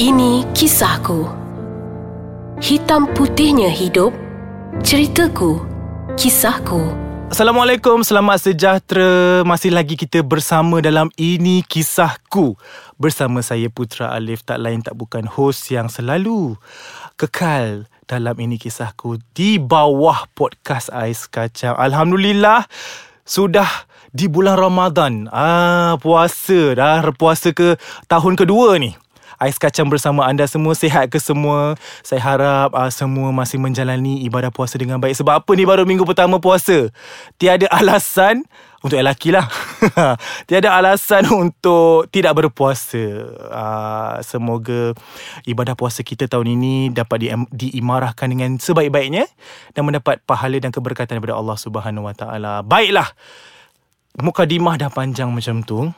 Ini kisahku. Hitam putihnya hidup. Ceritaku. Kisahku. Assalamualaikum, selamat sejahtera. Masih lagi kita bersama dalam Ini Kisahku. Bersama saya Putra Alif, tak lain tak bukan host yang selalu kekal dalam Ini Kisahku di bawah podcast Ais Kacang. Alhamdulillah, sudah di bulan Ramadan. Ah, puasa dah, puasa ke tahun kedua ni. Ais kacang bersama anda semua. Sihat ke semua? Saya harap uh, Semua masih menjalani Ibadah puasa dengan baik. Sebab apa ni baru minggu pertama puasa? Tiada alasan Untuk lelaki lah. Tiada alasan untuk Tidak berpuasa. Uh, Semoga Ibadah puasa kita tahun ini Dapat di, diimarahkan dengan sebaik-baiknya Dan mendapat pahala dan keberkatan Daripada Allah Subhanahu Wa Taala. Baiklah. Mukadimah dah panjang macam tu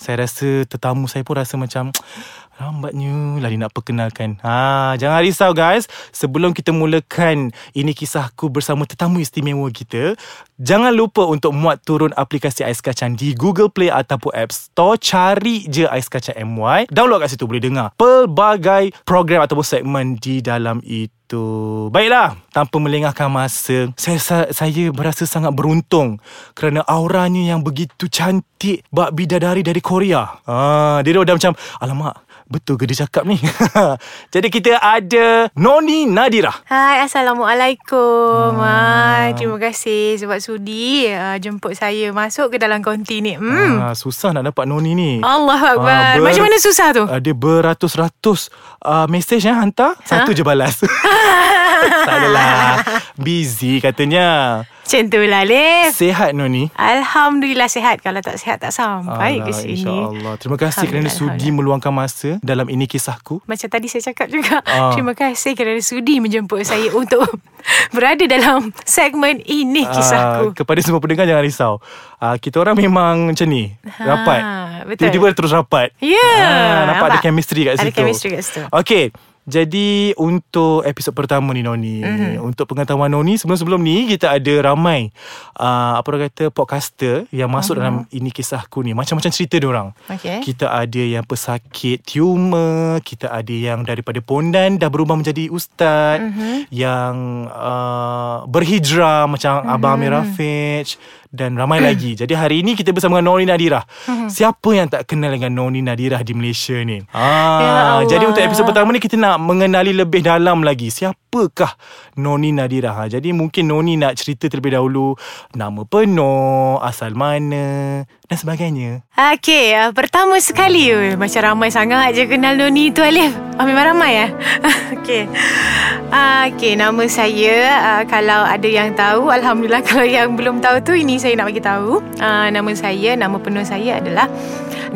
saya rasa tetamu saya pun rasa macam Lambatnya lagi nak perkenalkan. Ha, jangan risau guys. Sebelum kita mulakan ini kisahku bersama tetamu istimewa kita, jangan lupa untuk muat turun aplikasi Ais Kacang di Google Play ataupun App Store. Cari je Ais Kacang MY. Download kat situ boleh dengar pelbagai program ataupun segmen di dalam itu. Baiklah, tanpa melengahkan masa, saya saya berasa sangat beruntung kerana auranya yang begitu cantik bak bidadari dari Korea. Ah, dia dah macam alamak Betul ke dia cakap ni? Jadi kita ada Noni Nadira. Hai, Assalamualaikum. Hmm. Hai, terima kasih sebab sudi uh, jemput saya masuk ke dalam konti ni. Hmm. Ah, susah nak dapat Noni ni. Allah Akbar. Ah, ber- Macam mana susah tu? Ada beratus-ratus uh, mesej yang hantar. Satu ha? je balas. tak adalah. Busy katanya. Macam tu lah Alif Sehat Noni. Alhamdulillah sehat. Kalau tak sehat tak sampai Alah, ke sini. InsyaAllah. Terima kasih kerana sudi meluangkan masa Dalam ini kisahku. Macam tadi saya cakap juga. Uh. Terima kasih kerana sudi menjemput saya Untuk berada dalam segmen ini kisahku. uh, Kepada semua pendengar jangan risau. Uh, Kita orang memang macam ni ha, Rapat. Betul. Tiba-tiba terus rapat. Ya yeah, uh, Nampak ada chemistry kat ada situ. Ada chemistry kat situ. Okay jadi untuk episod pertama ni Noni mm-hmm. Untuk pengetahuan Noni Sebelum-sebelum ni Kita ada ramai uh, Apa orang kata Podcaster Yang masuk mm-hmm. dalam Ini kisahku ni Macam-macam cerita orang. okay. Kita ada yang pesakit tumor Kita ada yang daripada pondan Dah berubah menjadi ustaz mm-hmm. Yang uh, Berhijrah Macam mm-hmm. Abang Amir Rafiq dan ramai lagi. Jadi hari ini kita bersama dengan Noni Nadira. Siapa yang tak kenal dengan Noni Nadira di Malaysia ni? Ah, ya jadi untuk episod pertama ni kita nak mengenali lebih dalam lagi siapakah Noni Nadira. Ha, jadi mungkin Noni nak cerita terlebih dahulu nama penuh, asal mana dan sebagainya. Okey, uh, pertama sekali uh, macam ramai sangat je kenal Noni tu Alif. Oh, memang ramai ya. Okey. Uh, Okey, nama saya uh, kalau ada yang tahu, alhamdulillah kalau yang belum tahu tu ini saya nak bagi tahu. Uh, nama saya, nama penuh saya adalah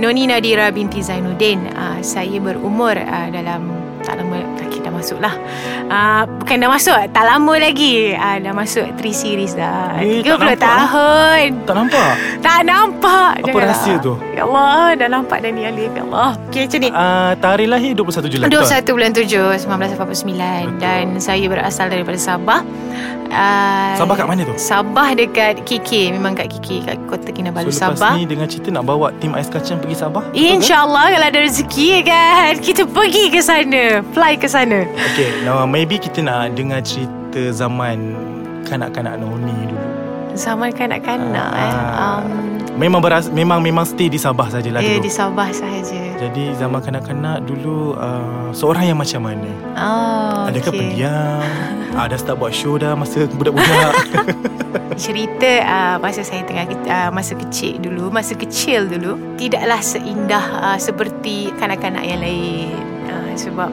Noni Nadira binti Zainuddin. Uh, saya berumur uh, dalam tak lama lagi dah masuk lah. Uh, Bukan dah masuk Tak lama lagi. Uh, Dah masuk 3 series dah. Eh, 30 tahun. Tak nampak? Tak nampak. Apa Janganlah. rahsia tu? Ya Allah Dah nampak dah ni Alif. Ya Allah. Okay macam ni. Uh, Tarikh lahir 21 Julai 21 bulan 7 1989 Betul. Dan saya berasal daripada Sabah. Uh, Sabah kat mana tu? Sabah dekat KK Memang kat KK Kat Kota Kinabalu so, Sabah. So lepas ni dengan cerita Nak bawa tim Ais Kacang pergi Sabah? InsyaAllah Kalau ada rezeki kan Kita pergi ke sana Fly ke sana Okay now, Maybe kita nak dengar cerita Zaman Kanak-kanak Noni dulu Zaman kanak-kanak uh, eh. um, Memang beras, memang memang stay di Sabah sajalah yeah, dulu. di Sabah sahaja. Jadi zaman kanak-kanak dulu uh, seorang yang macam mana? Oh, Adakah okay. pendiam? Ada start buat show dah masa budak-budak. Cerita uh, masa saya tengah uh, masa kecil dulu, masa kecil dulu, tidaklah seindah uh, seperti kanak-kanak yang lain. Sebab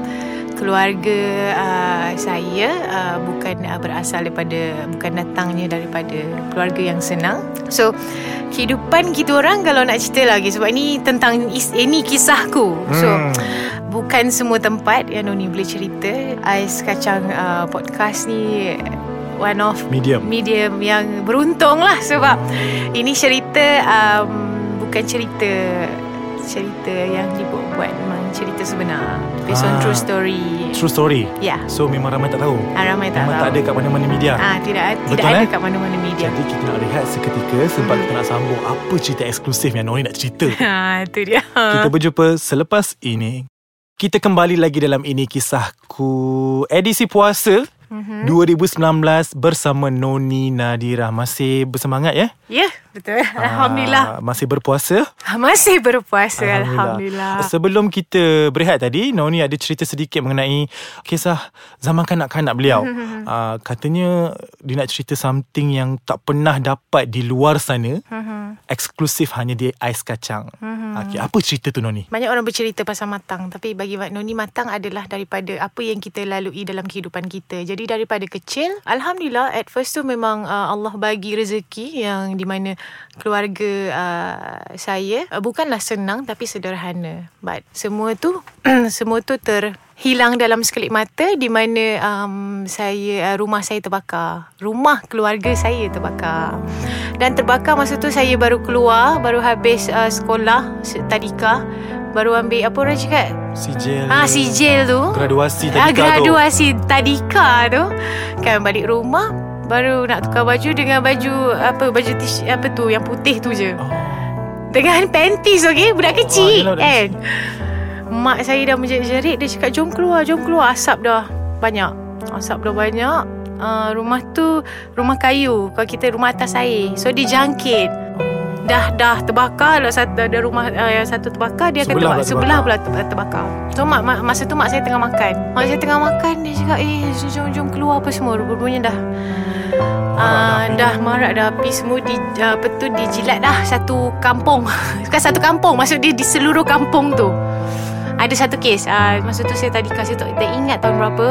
keluarga uh, saya uh, bukan uh, berasal daripada bukan datangnya daripada keluarga yang senang. So kehidupan kita orang kalau nak cerita lagi sebab ini tentang ini kisahku. So hmm. bukan semua tempat yang Noni boleh cerita. Ais kacang uh, podcast ni one of medium medium yang beruntung lah sebab ini cerita um, bukan cerita cerita yang memang cerita sebenar. Based ah, on true story. True story? Ya. Yeah. so memang ramai tak tahu? Ah, ramai tak memang tahu. tak ada kat mana-mana media? Ah tidak Betul, tidak ada eh? kat mana-mana media. Jadi kita nak rehat seketika sebab hmm. kita nak sambung apa cerita eksklusif yang Nori nak cerita. Ha itu dia. Kita berjumpa selepas ini. Kita kembali lagi dalam ini kisahku edisi puasa mm-hmm. 2019 bersama Noni Nadira masih bersemangat ya? Ya, betul. Alhamdulillah. Ah, masih berpuasa? Masih berpuasa Alhamdulillah. Alhamdulillah. Sebelum kita berehat tadi, Noni ada cerita sedikit mengenai kisah zaman kanak-kanak beliau. uh, katanya dia nak cerita something yang tak pernah dapat di luar sana. Eksklusif hanya di ais kacang. Okay, apa cerita tu Noni? Banyak orang bercerita pasal matang tapi bagi Noni matang adalah daripada apa yang kita lalui dalam kehidupan kita. Jadi daripada kecil, alhamdulillah at first tu memang uh, Allah bagi rezeki yang di mana keluarga uh, saya uh, bukanlah senang tapi sederhana. But semua tu semua tu terhilang dalam sekelip mata di mana um, saya uh, rumah saya terbakar. Rumah keluarga saya terbakar. Dan terbakar masa tu saya baru keluar, baru habis uh, sekolah tadika, baru ambil apa orang cakap? Sijil. Ah sijil tu. Graduasi tadika ah, graduasi tu. tadika tu. Kan balik rumah baru nak tukar baju dengan baju apa baju tish, apa tu yang putih tu je. Oh. Dengan panties okey budak kecil oh, kan. Mak saya dah menjerit-jerit dia cakap jom keluar jom keluar asap dah banyak. Asap dah banyak. Uh, rumah tu rumah kayu kalau kita rumah atas air. So dia jangkit. Dah dah terbakar lah satu ada rumah uh, yang satu terbakar dia sebelah terbakar, sebelah pula terbakar. So mak, mak masa tu mak saya tengah makan. Mak saya tengah makan dia cakap eh jom jom keluar apa semua rupanya dah Uh, dah marak dah api semua di uh, apa tu dijilat dah satu kampung. Bukan satu kampung maksud dia di seluruh kampung tu. Ada satu kes. Uh, masa tu saya tadi kasih tu tak ingat tahun berapa.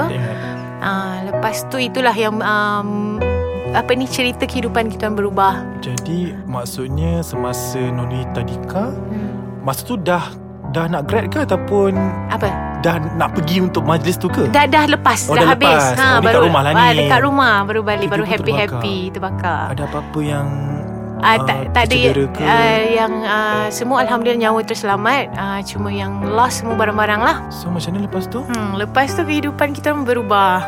Uh, lepas tu itulah yang um, apa ni cerita kehidupan kita yang berubah. Jadi maksudnya semasa Noni tadika hmm. masa tu dah dah nak grad ke ataupun apa dah nak pergi untuk majlis tu ke? Dah dah lepas, oh, dah, dah habis. Lepas. Ha, oh, baru dekat rumah lah ni. Dekat rumah baru balik, baru happy-happy terbakar. terbakar. Ada apa-apa yang Uh, tak, tak ada uh, yang uh, semua alhamdulillah nyawa terselamat uh, cuma yang lost semua barang-barang lah so macam mana lepas tu hmm, lepas tu kehidupan kita berubah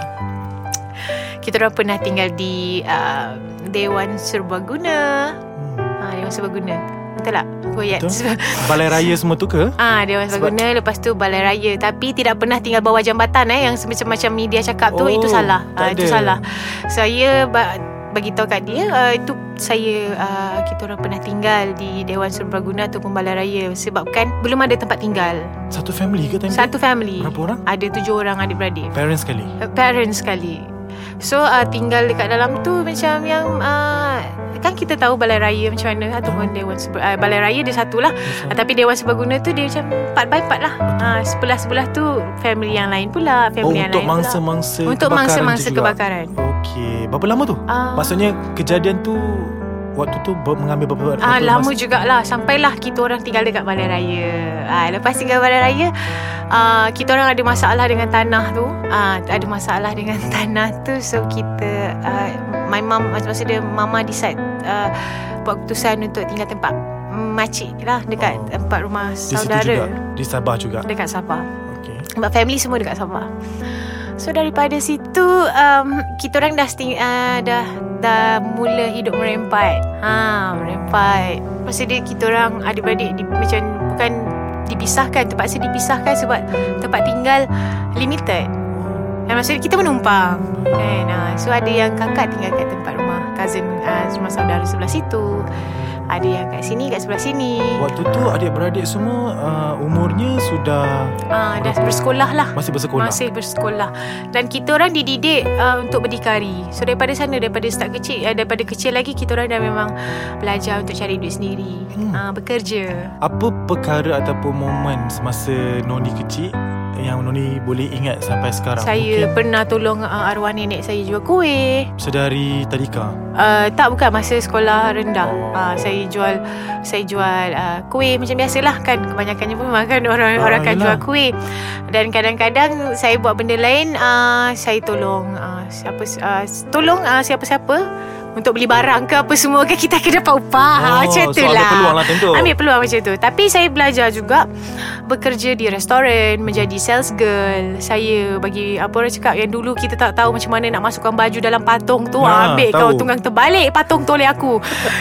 kita orang pernah tinggal di uh, Dewan Serbaguna hmm. uh, Dewan Serbaguna Betul tak? Koyat. Betul. Balai raya semua tu ke? Ah, dia Dewan Serbaguna lepas tu balai raya tapi tidak pernah tinggal bawah jambatan eh yang semacam-macam media cakap tu oh, itu salah. Ah, itu salah. Saya ba- bagi tahu kat dia uh, itu saya uh, kita orang pernah tinggal di Dewan Serbaguna ataupun Balai Raya sebabkan belum ada tempat tinggal. Satu family ke time Satu family. Berapa orang? Ada tujuh orang adik-beradik. Parents sekali. Uh, parents sekali. So uh, tinggal dekat dalam tu macam yang uh, kan kita tahu balai raya macam mana ataupun dewan uh, balai raya dia satu lah. Uh, tapi dewan serbaguna tu dia macam empat by empat lah. Uh, sebelah sebelah tu family yang lain pula family oh, yang untuk lain mangsa-mangsa pula. untuk mangsa-mangsa kebakaran okey berapa lama tu? Uh, maksudnya kejadian tu Waktu tu mengambil berapa Ah lama jugalah sampailah kita orang tinggal dekat balai raya. Ah lepas tinggal balai raya ah kita orang ada masalah dengan tanah tu. Ah ada masalah dengan tanah tu so kita uh, my mom masa dia mama decide uh, buat keputusan untuk tinggal tempat makcik lah dekat oh. tempat rumah di saudara. Juga. Di Sabah juga. Dekat Sabah. Okay. Sebab family semua dekat Sabah. So daripada situ um, kita orang dah sting, uh, dah dah mula hidup merempat. Ha, merempat. Masa dia kita orang adik-beradik di, macam bukan dipisahkan, terpaksa dipisahkan sebab tempat tinggal limited. Dan maksudnya kita menumpang. Kan? Ha, so ada yang kakak tinggal kat tempat rumah cousin uh, rumah saudara sebelah situ. Ada yang kat sini Kat sebelah sini. Waktu tu adik-beradik semua uh, Umurnya sudah uh, Dah bersekolah lah. Masih bersekolah? Masih bersekolah. Dan kita orang dididik uh, Untuk berdikari. So daripada sana Daripada start kecil uh, Daripada kecil lagi Kita orang dah memang Belajar untuk cari duit sendiri. Hmm. uh, Bekerja. Apa perkara Ataupun momen Semasa Noni kecil yang Noni boleh ingat sampai sekarang? Saya Mungkin pernah tolong uh, arwah nenek saya jual kuih. Sedari tadika? Uh, tak bukan masa sekolah rendah. Oh. Uh, saya jual saya jual uh, kuih macam biasalah kan kebanyakannya pun makan orang ah, orang akan jual kuih. Dan kadang-kadang saya buat benda lain uh, saya tolong uh, siapa uh, tolong uh, siapa-siapa untuk beli barang ke apa semua kan kita akan dapat upah Oh, macam so tu ambil lah peluang lah tentu. ambil peluang macam tu. Tapi saya belajar juga bekerja di restoran menjadi sales girl. Saya bagi apa orang cakap yang dulu kita tak tahu macam mana nak masukkan baju dalam patung tu Ha, ambil tahu. kau tunggang terbalik patung tu oleh aku.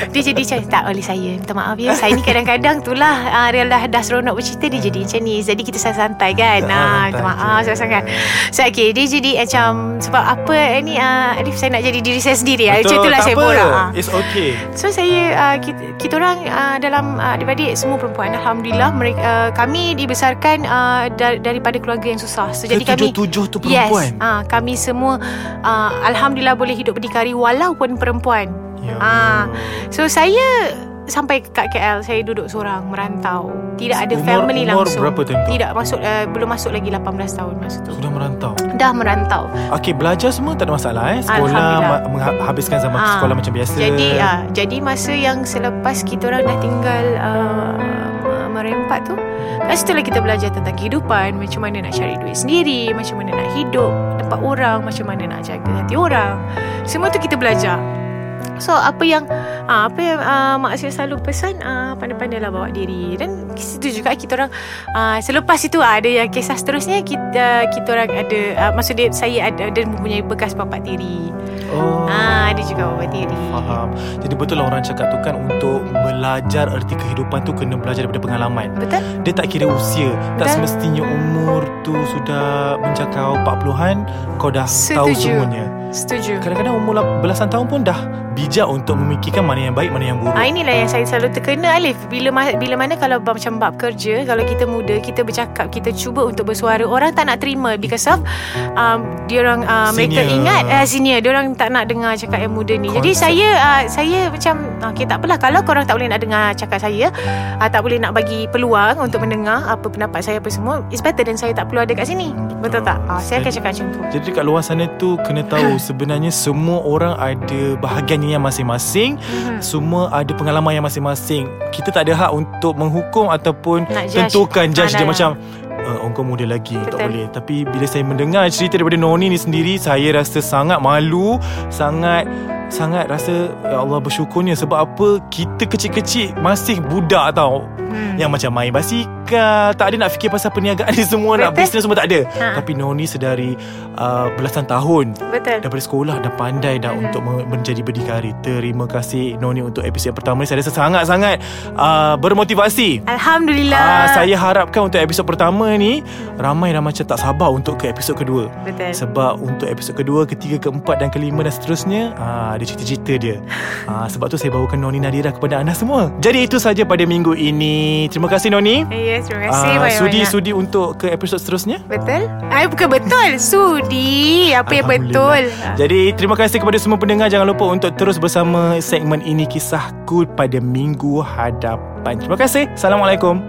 Dia jadi macam tak oleh saya. Minta maaf ya. Saya ni kadang-kadang tu lah uh, real dah, dah seronok bercerita dia jadi macam ni. Jadi kita santai kan? Ah, ah, minta maaf je. sangat so okay dia jadi macam sebab apa eh, ni uh, Alif saya nak jadi diri saya sendiri. Ah, macam itulah tak saya apa. borak ah. It's okay. So saya uh, kita, kita orang uh, dalam uh, adik-adik semua perempuan alhamdulillah mereka uh, kami dibesarkan uh, dar, daripada keluarga yang susah. So jadi kami Ketujuh-tujuh tu perempuan. Yes. Uh, kami semua uh, alhamdulillah boleh hidup berdikari walaupun perempuan. Ya. Ah, so saya sampai kat KL saya duduk seorang merantau. Tidak ada Umur- family umur langsung. berapa time tu? Tidak masuk uh, belum masuk lagi 18 tahun masa tu. Sudah merantau. Dah merantau. Okey, belajar semua tak ada masalah eh. Sekolah ma- menghabiskan zaman Ah, sekolah macam biasa. Jadi ah, jadi masa yang selepas kita orang dah tinggal uh, merempat tu Kat situ lah kita belajar tentang kehidupan Macam mana nak cari duit sendiri Macam mana nak hidup Tempat orang Macam mana nak jaga hati orang Semua tu kita belajar So apa yang uh, Apa yang uh, Mak saya selalu pesan uh, Pandai-pandailah bawa diri. Dan situ juga kita orang uh, Selepas itu uh, Ada yang kisah seterusnya Kita kita orang ada uh, Maksudnya saya ada Dan mempunyai bekas bapak tiri Oh. Ah, Ada juga bapak tiri Faham. Jadi betul lah orang cakap tu kan untuk belajar erti kehidupan tu kena belajar daripada pengalaman. Betul? Dia tak kira usia. Tak Betul. semestinya umur tu sudah menjangkau 40-an kau dah tahu Setuju. semuanya. Setuju Kadang-kadang umur belasan tahun pun dah bijak untuk memikirkan mana yang baik, mana yang buruk. Ah inilah yang saya selalu terkena Alif bila ma- bila mana kalau macam bab kerja kalau kita muda kita bercakap kita cuba untuk bersuara orang tak nak terima because of um, dia orang uh, mereka ingat uh, senior dia orang tak nak dengar cakap yang muda ni. Jadi saya uh, saya macam okay tak apalah kalau korang tak boleh nak dengar cakap saya uh, tak boleh nak bagi peluang untuk mendengar apa pendapat saya apa semua it's better dan saya tak perlu ada kat sini. Betul tak? Uh, saya akan cakap macam tu. Jadi kat luar sana tu kena tahu sebenarnya semua orang ada bahagiannya yang masing-masing. Mhm. Semua ada pengalaman yang masing-masing. Kita tak ada hak untuk menghukum ataupun Nak judge. tentukan judge Ah, dia macam uh, orang kau muda lagi tak Betul. boleh. Tapi bila saya mendengar cerita daripada Noni ni sendiri, saya rasa sangat malu, sangat sangat rasa ya Allah bersyukurnya sebab apa kita kecil-kecil masih budak tau. Hmm. Yang macam main basikal Tak ada nak fikir pasal perniagaan ni semua Nak Betul. bisnes semua tak ada Ha. Tapi Noni sedari uh, Belasan tahun Betul. Daripada sekolah Dah pandai dah Hmm. Untuk me- menjadi berdikari Terima kasih Noni Untuk episod pertama ni Saya rasa sangat-sangat uh, Bermotivasi Alhamdulillah. Ah, saya harapkan untuk episod pertama ni Ramai dah macam tak sabar Untuk ke episod kedua Betul. sebab untuk episod kedua, ketiga, keempat dan kelima dan seterusnya ah, Ada cerita-cerita dia ah, Sebab tu saya bawakan Noni Nadira kepada anda semua Jadi itu saja pada minggu ini Terima kasih Noni Yes, terima kasih Ah, banyak-banyak. Sudi-sudi untuk ke episod seterusnya Betul? Ay, bukan betul. Sudi. Apa yang betul? Jadi terima kasih kepada semua pendengar Jangan lupa untuk terus bersama segmen ini Kisahku pada minggu hadapan Terima kasih Assalamualaikum